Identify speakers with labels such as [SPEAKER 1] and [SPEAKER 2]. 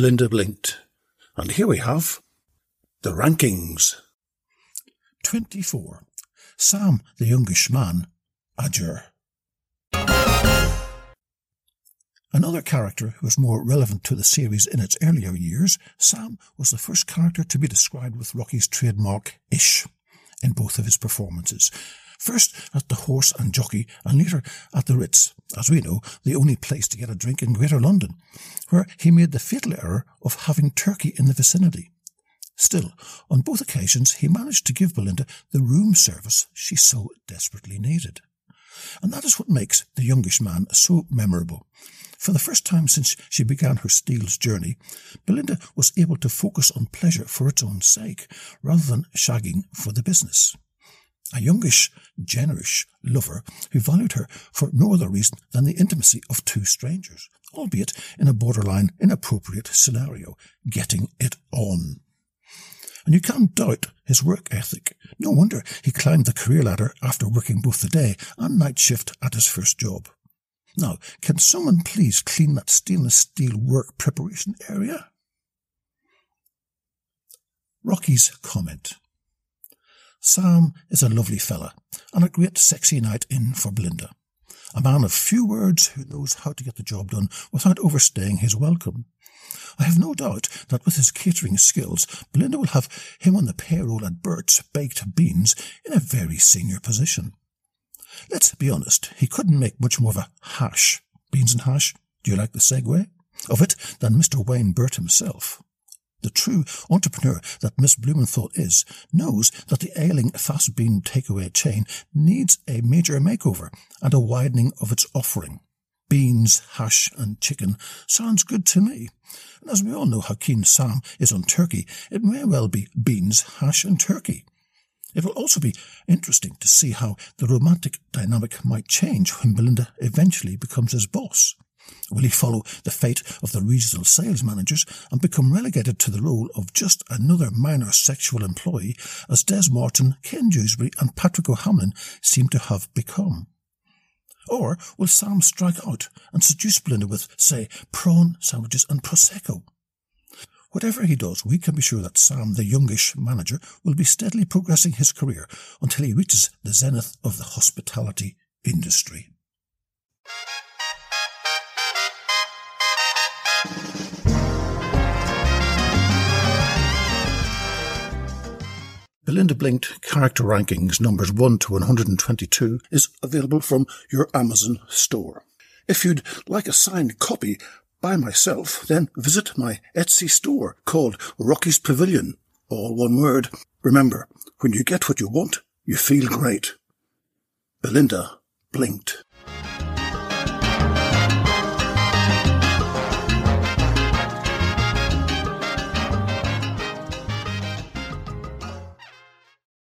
[SPEAKER 1] Belinda blinked. And here we have the rankings. 24. Sam, the youngish man, Adger. Another character who was more relevant to the series in its earlier years, Sam was the first character to be described with Rocky's trademark ish in both of his performances. First at the Horse and Jockey, and later at the Ritz, as we know, the only place to get a drink in Greater London, where he made the fatal error of having turkey in the vicinity. Still, on both occasions, he managed to give Belinda the room service she so desperately needed. And that is what makes the youngish man so memorable. For the first time since she began her Steeles journey, Belinda was able to focus on pleasure for its own sake, rather than shagging for the business. A youngish, generous lover who valued her for no other reason than the intimacy of two strangers, albeit in a borderline inappropriate scenario, getting it on. And you can't doubt his work ethic. No wonder he climbed the career ladder after working both the day and night shift at his first job. Now, can someone please clean that stainless steel work preparation area? Rocky's comment. Sam is a lovely fella and a great sexy night in for Belinda. A man of few words who knows how to get the job done without overstaying his welcome. I have no doubt that with his catering skills, Belinda will have him on the payroll at Bert's Baked Beans in a very senior position. Let's be honest, he couldn't make much more of a hash, beans and hash, do you like the segue, of it than Mr. Wayne Burt himself. The true entrepreneur that Miss Blumenthal is knows that the ailing fast bean takeaway chain needs a major makeover and a widening of its offering. Beans, hash, and chicken sounds good to me. And as we all know how keen Sam is on turkey, it may well be beans, hash, and turkey. It will also be interesting to see how the romantic dynamic might change when Belinda eventually becomes his boss. Will he follow the fate of the regional sales managers and become relegated to the role of just another minor sexual employee as Des Morton, Ken Dewsbury and Patrick O'Hamlin seem to have become? Or will Sam strike out and seduce Belinda with, say, prawn sandwiches and Prosecco? Whatever he does, we can be sure that Sam, the youngish manager, will be steadily progressing his career until he reaches the zenith of the hospitality industry. Belinda Blinked Character Rankings numbers 1 to 122 is available from your Amazon store. If you'd like a signed copy by myself, then visit my Etsy store called Rocky's Pavilion. All one word. Remember, when you get what you want, you feel great. Belinda blinked.